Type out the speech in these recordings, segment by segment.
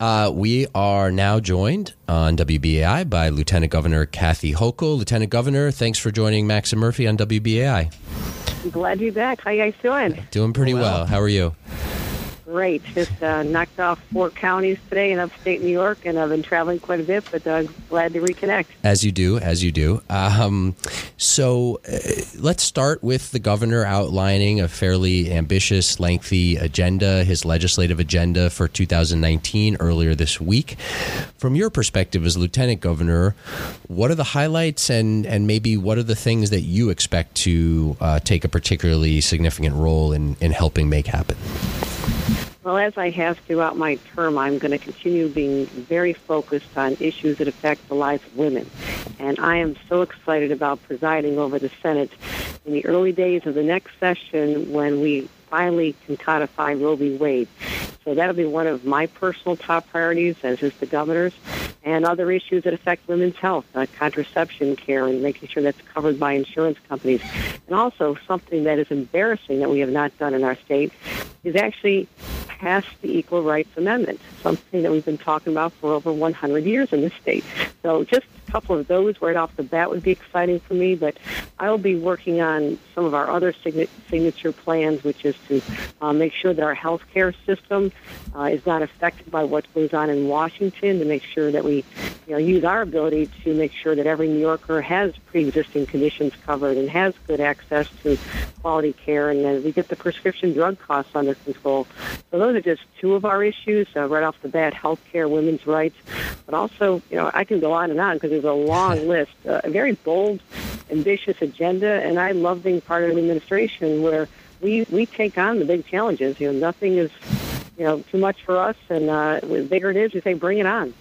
Uh, we are now joined on WBAI by Lieutenant Governor Kathy Hochul. Lieutenant Governor, thanks for joining Max and Murphy on WBAI. I'm glad be back. How you guys doing? Doing pretty well. well. How are you? Great. Just uh, knocked off four counties today in upstate New York, and I've been traveling quite a bit, but uh, glad to reconnect. As you do, as you do. Um, so uh, let's start with the governor outlining a fairly ambitious, lengthy agenda, his legislative agenda for 2019 earlier this week. From your perspective as lieutenant governor, what are the highlights and, and maybe what are the things that you expect to uh, take a particularly significant role in, in helping make happen? Well, as I have throughout my term, I'm going to continue being very focused on issues that affect the lives of women. And I am so excited about presiding over the Senate in the early days of the next session when we finally can codify Roe v. Wade. So that'll be one of my personal top priorities, as is the governor's, and other issues that affect women's health, uh, contraception care, and making sure that's covered by insurance companies. And also something that is embarrassing that we have not done in our state is actually passed the Equal Rights Amendment, something that we've been talking about for over 100 years in this state. So just couple of those right off the bat would be exciting for me, but I'll be working on some of our other signature plans, which is to uh, make sure that our health care system uh, is not affected by what goes on in Washington, to make sure that we you know, use our ability to make sure that every New Yorker has pre-existing conditions covered and has good access to quality care, and that we get the prescription drug costs under control. So those are just two of our issues uh, right off the bat: health care, women's rights, but also, you know, I can go on and on because there's a long list, uh, a very bold, ambitious agenda, and I love being part of an administration where we we take on the big challenges. You know, nothing is, you know, too much for us, and uh, the bigger it is, we say bring it on.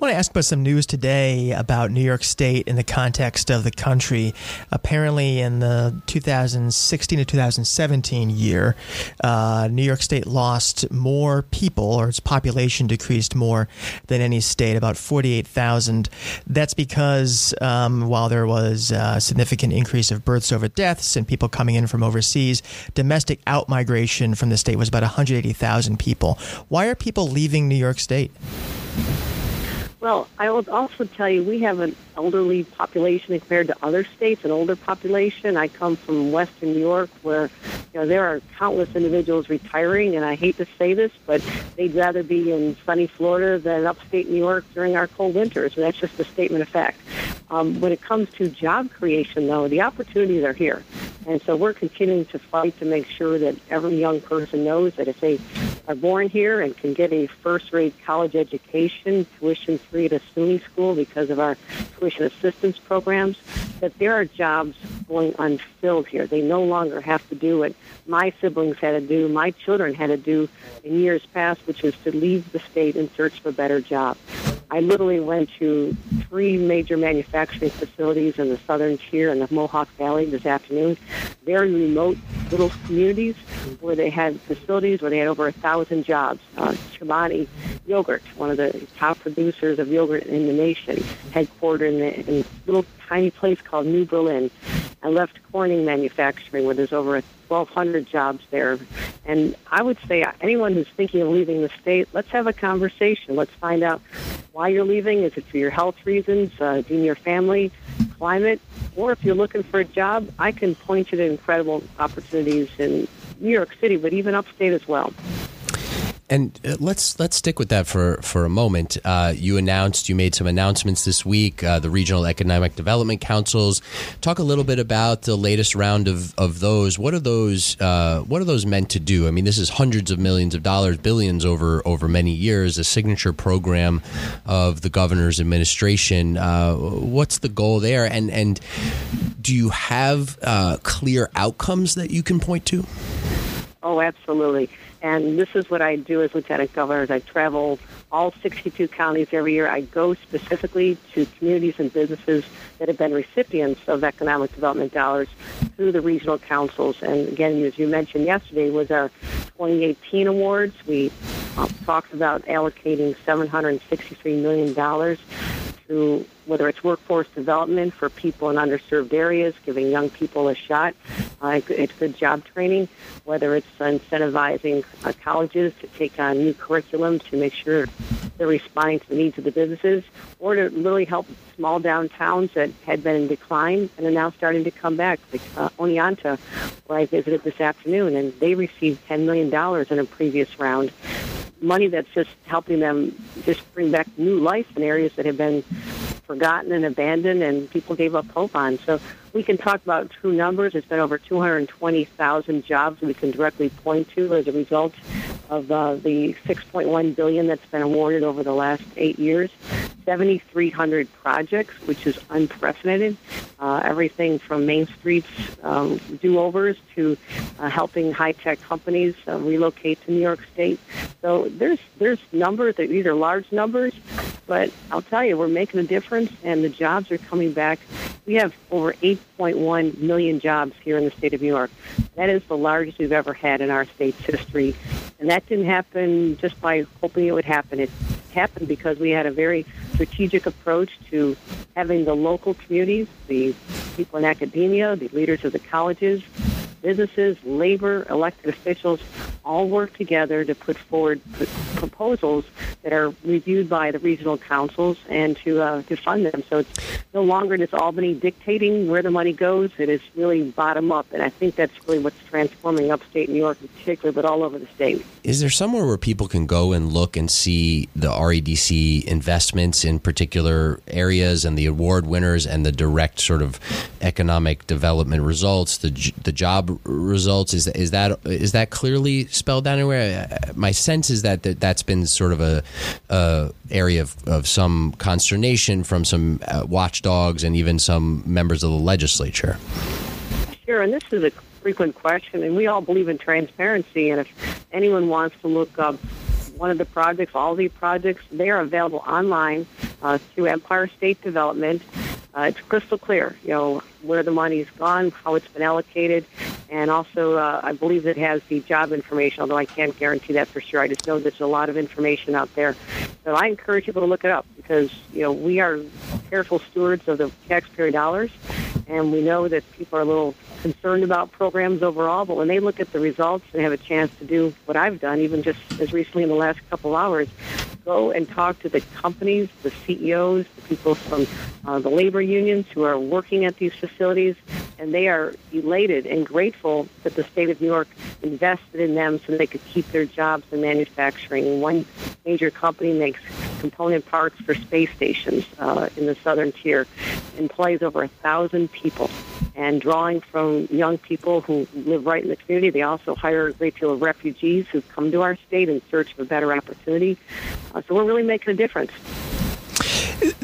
I want to ask about some news today about New York State in the context of the country. Apparently, in the 2016 to 2017 year, uh, New York State lost more people, or its population decreased more than any state, about 48,000. That's because um, while there was a significant increase of births over deaths and people coming in from overseas, domestic outmigration from the state was about 180,000 people. Why are people leaving New York State? Well, I will also tell you we have an elderly population compared to other states, an older population. I come from Western New York where you know there are countless individuals retiring and I hate to say this, but they'd rather be in sunny Florida than upstate New York during our cold winters. And that's just a statement of fact. Um, when it comes to job creation, though, the opportunities are here. And so we're continuing to fight to make sure that every young person knows that if they are born here and can get a first-rate college education, tuition-free at a SUNY school because of our tuition assistance programs, that there are jobs going unfilled here. They no longer have to do what my siblings had to do, my children had to do in years past, which is to leave the state in search for better jobs. I literally went to three major manufacturing facilities in the southern tier in the Mohawk Valley this afternoon. Very remote little communities where they had facilities where they had over a thousand jobs. Uh, Chobani Yogurt, one of the top producers of yogurt in the nation, headquartered in, the, in a little tiny place called New Berlin. I left Corning Manufacturing, where there's over 1,200 jobs there. And I would say anyone who's thinking of leaving the state, let's have a conversation. Let's find out why you're leaving. Is it for your health reasons, uh, in your family, climate, or if you're looking for a job, I can point you to incredible opportunities in New York City, but even upstate as well. And uh, let's let's stick with that for for a moment. Uh, you announced you made some announcements this week. Uh, the regional economic development councils. Talk a little bit about the latest round of, of those. What are those uh, What are those meant to do? I mean, this is hundreds of millions of dollars, billions over over many years. A signature program of the governor's administration. Uh, what's the goal there? And and do you have uh, clear outcomes that you can point to? Oh, absolutely. And this is what I do as lieutenant governor. Is I travel all 62 counties every year. I go specifically to communities and businesses that have been recipients of economic development dollars through the regional councils. And again, as you mentioned yesterday, was our 2018 awards. We uh, talked about allocating 763 million dollars to whether it's workforce development for people in underserved areas, giving young people a shot, Uh, it's good job training, whether it's incentivizing uh, colleges to take on new curriculum to make sure they're responding to the needs of the businesses, or to really help small downtowns that had been in decline and are now starting to come back, like uh, Oneonta, where I visited this afternoon, and they received $10 million in a previous round. Money that's just helping them just bring back new life in areas that have been forgotten and abandoned and people gave up hope on. So we can talk about true numbers. It's been over 220,000 jobs we can directly point to as a result of uh, the 6.1 billion that's been awarded over the last eight years. 7,300 projects, which is unprecedented. Uh, everything from Main Street's um, do-overs to uh, helping high-tech companies uh, relocate to New York State. So there's there's numbers. These are large numbers, but I'll tell you, we're making a difference, and the jobs are coming back. We have over 8.1 million jobs here in the state of New York. That is the largest we've ever had in our state's history. And that didn't happen just by hoping it would happen. It happened because we had a very strategic approach to having the local communities, the people in academia, the leaders of the colleges, businesses, labor, elected officials all work together to put forward p- proposals that are reviewed by the regional councils and to uh, to fund them. So it's no longer just Albany dictating where the money goes. It is really bottom up, and I think that's really what's transforming upstate New York in particular, but all over the state. Is there somewhere where people can go and look and see the REDC investments in particular areas and the award winners and the direct sort of economic development results, the the job results? Is is that is that clearly spelled out anywhere? My sense is that, that that's been sort of a, a area of, of some consternation from some uh, watchdogs and even some members of the legislature. Sure, and this is a frequent question, and we all believe in transparency. And if anyone wants to look up one of the projects, all the projects, they are available online uh, through Empire State Development. Uh, it's crystal clear, you know, where the money's gone, how it's been allocated, and also uh, I believe it has the job information, although I can't guarantee that for sure. I just know there's a lot of information out there. So I encourage people to look it up because, you know, we are careful stewards of the taxpayer dollars, and we know that people are a little concerned about programs overall, but when they look at the results and have a chance to do what I've done, even just as recently in the last couple hours, go and talk to the companies, the CEOs, the people from uh, the labor unions who are working at these facilities, and they are elated and grateful that the state of New York invested in them so they could keep their jobs in manufacturing. One major company makes component parts for space stations uh, in the southern tier, employs over a thousand people and drawing from young people who live right in the community. They also hire a great deal of refugees who come to our state in search of a better opportunity. Uh, so we're really making a difference.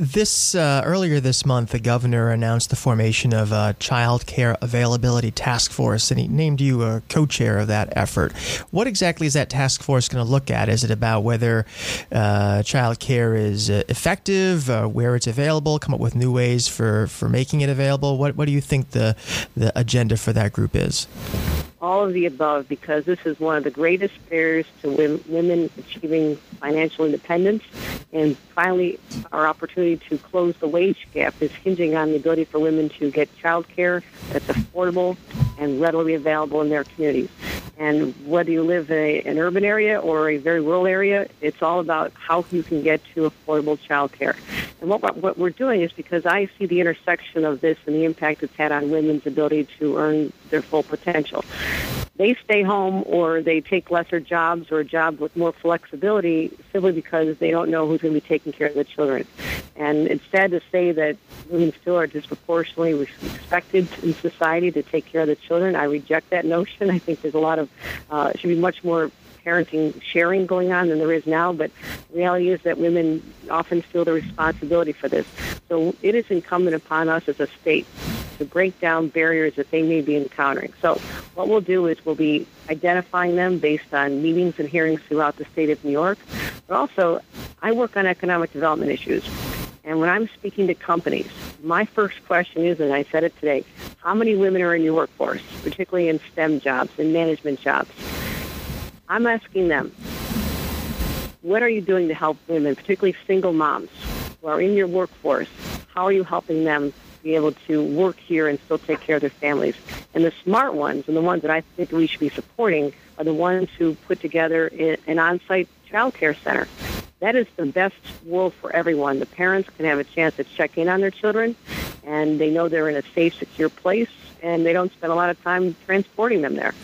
This uh, earlier this month, the governor announced the formation of a child care availability task force, and he named you a co-chair of that effort. What exactly is that task force going to look at? Is it about whether uh, child care is uh, effective, uh, where it's available, come up with new ways for, for making it available? What what do you think the the agenda for that group is? All of the above because this is one of the greatest barriers to women achieving financial independence. And finally, our opportunity to close the wage gap is hinging on the ability for women to get child care that's affordable and readily available in their communities. And whether you live in an urban area or a very rural area, it's all about how you can get to affordable child care. And what, what we're doing is because I see the intersection of this and the impact it's had on women's ability to earn their full potential. They stay home or they take lesser jobs or jobs with more flexibility simply because they don't know who's going to be taking care of the children. And it's sad to say that women still are disproportionately expected in society to take care of the children. I reject that notion. I think there's a lot of, uh, should be much more parenting sharing going on than there is now, but the reality is that women often feel the responsibility for this. So it is incumbent upon us as a state to break down barriers that they may be encountering. So what we'll do is we'll be identifying them based on meetings and hearings throughout the state of New York. But also, I work on economic development issues. And when I'm speaking to companies, my first question is, and I said it today, how many women are in your workforce, particularly in STEM jobs and management jobs? I'm asking them, what are you doing to help women, particularly single moms who are in your workforce? How are you helping them be able to work here and still take care of their families. And the smart ones, and the ones that I think we should be supporting, are the ones who put together an on-site child care center. That is the best world for everyone. The parents can have a chance to check in on their children, and they know they're in a safe, secure place, and they don't spend a lot of time transporting them there.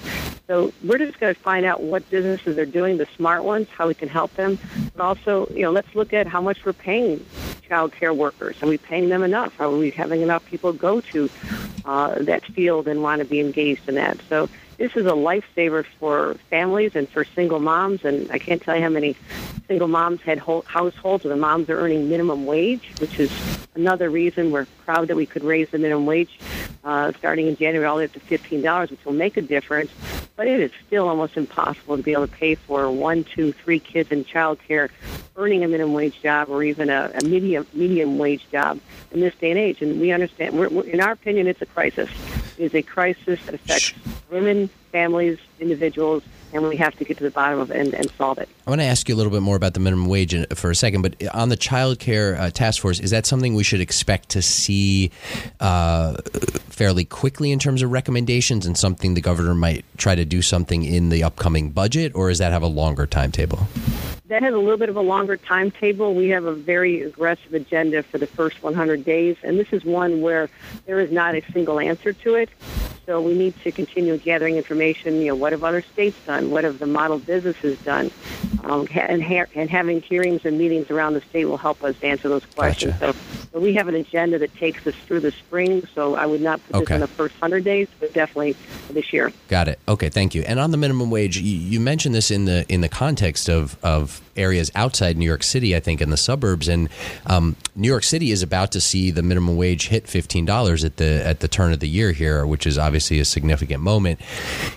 So we're just going to find out what businesses are doing, the smart ones, how we can help them. But also, you know, let's look at how much we're paying child care workers. Are we paying them enough? Are we having enough people go to uh, that field and want to be engaged in that? So this is a lifesaver for families and for single moms. And I can't tell you how many single moms had whole households where the moms are earning minimum wage, which is another reason we're proud that we could raise the minimum wage uh, starting in January all the way up to $15, which will make a difference. But it is still almost impossible to be able to pay for one, two, three kids in child care, earning a minimum wage job or even a, a medium medium wage job in this day and age. And we understand, we're, we're, in our opinion, it's a crisis. Is a crisis that affects women, families, individuals, and we have to get to the bottom of it and, and, solve it. I want to ask you a little bit more about the minimum wage for a second, but on the child care uh, task force, is that something we should expect to see uh, fairly quickly in terms of recommendations and something the governor might try to do something in the upcoming budget, or does that have a longer timetable? That has a little bit of a longer timetable. We have a very aggressive agenda for the first 100 days, and this is one where there is not a single answer to it. So we need to continue gathering information. You know, what have other states done? What have the model businesses done? Um, and, ha- and having hearings and meetings around the state will help us answer those questions. Gotcha. So, so, we have an agenda that takes us through the spring. So I would not put okay. this in the first hundred days, but definitely this year. Got it. Okay, thank you. And on the minimum wage, you, you mentioned this in the in the context of of areas outside New York City, I think, in the suburbs. And um, New York City is about to see the minimum wage hit fifteen dollars at the at the turn of the year here, which is obviously a significant moment.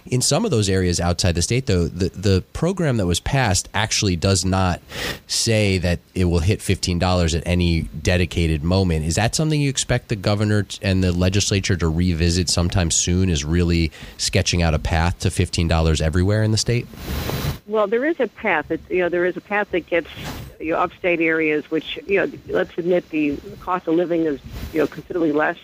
In some of those areas outside the state, though, the the program that was passed actually does not say that it will hit fifteen dollars at any dedicated moment. Is that something you expect the governor and the legislature to revisit sometime soon? Is really sketching out a path to fifteen dollars everywhere in the state? Well, there is a path. It's, you know, there is a path that gets you know, upstate areas, which you know, let's admit the cost of living is you know considerably less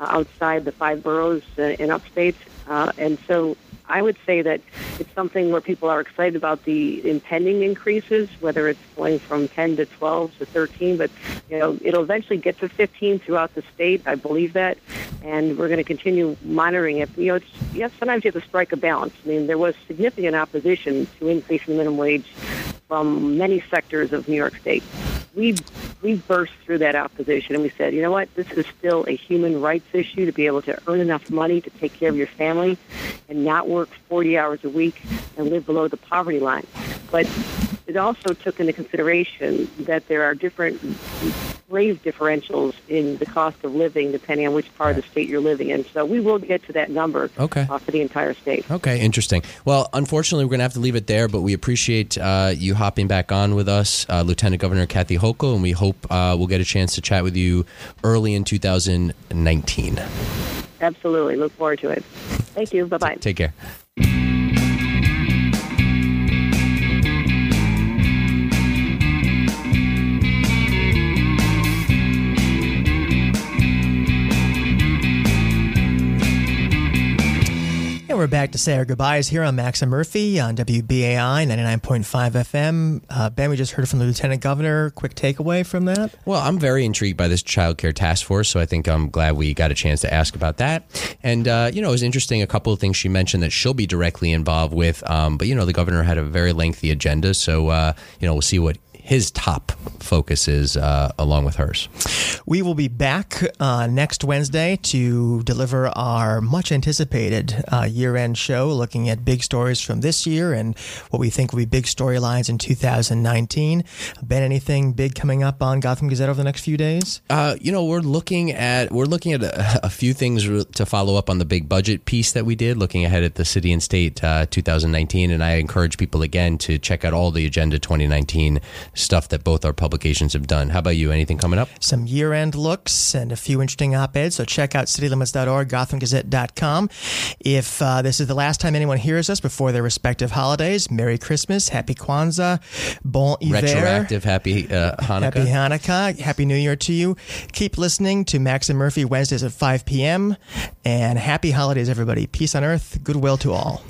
outside the five boroughs uh, in upstate, uh, and so I would say that it's something where people are excited about the impending increases, whether it's going from 10 to 12 to 13, but you know it'll eventually get to 15 throughout the state. I believe that, and we're going to continue monitoring it. You know, it's, yes, sometimes you have to strike a balance. I mean, there was significant opposition to increasing the minimum wage from many sectors of New York State we we burst through that opposition and we said, you know what, this is still a human rights issue to be able to earn enough money to take care of your family and not work 40 hours a week and live below the poverty line. But it also took into consideration that there are different grave differentials in the cost of living depending on which part of the state you're living in. So we will get to that number okay. uh, for the entire state. Okay, interesting. Well, unfortunately, we're going to have to leave it there, but we appreciate uh, you hopping back on with us, uh, Lieutenant Governor Kathy Hochul, and we hope uh, we'll get a chance to chat with you early in 2019. Absolutely. Look forward to it. Thank you. Bye bye. Take care. We're back to say our goodbyes here on Max and Murphy on WBAI 99.5 FM. Uh, ben, we just heard from the Lieutenant Governor. Quick takeaway from that? Well, I'm very intrigued by this child care task force, so I think I'm glad we got a chance to ask about that. And, uh, you know, it was interesting. A couple of things she mentioned that she'll be directly involved with. Um, but, you know, the governor had a very lengthy agenda, so, uh, you know, we'll see what his top focus is uh, along with hers. We will be back uh, next Wednesday to deliver our much anticipated uh, year end show, looking at big stories from this year and what we think will be big storylines in 2019. Ben, anything big coming up on Gotham Gazette over the next few days? Uh, you know, we're looking at we're looking at a, a, few things to follow up on the big budget piece that we did, looking ahead at the city and state uh, 2019. And I encourage people again to check out all the Agenda 2019 stuff that both our publications have done. How about you? Anything coming up? Some year end looks and a few interesting op eds. So check out citylimits.org, gothamgazette.com. If uh, this is the last time anyone hears us before their respective holidays, Merry Christmas, Happy Kwanzaa, Bon Hiver. Retroactive Happy uh, Hanukkah. Happy Hanukkah. Happy New Year to you. Keep listening to Max and Murphy Wednesdays at 5 p.m. And happy holidays, everybody. Peace on earth, goodwill to all.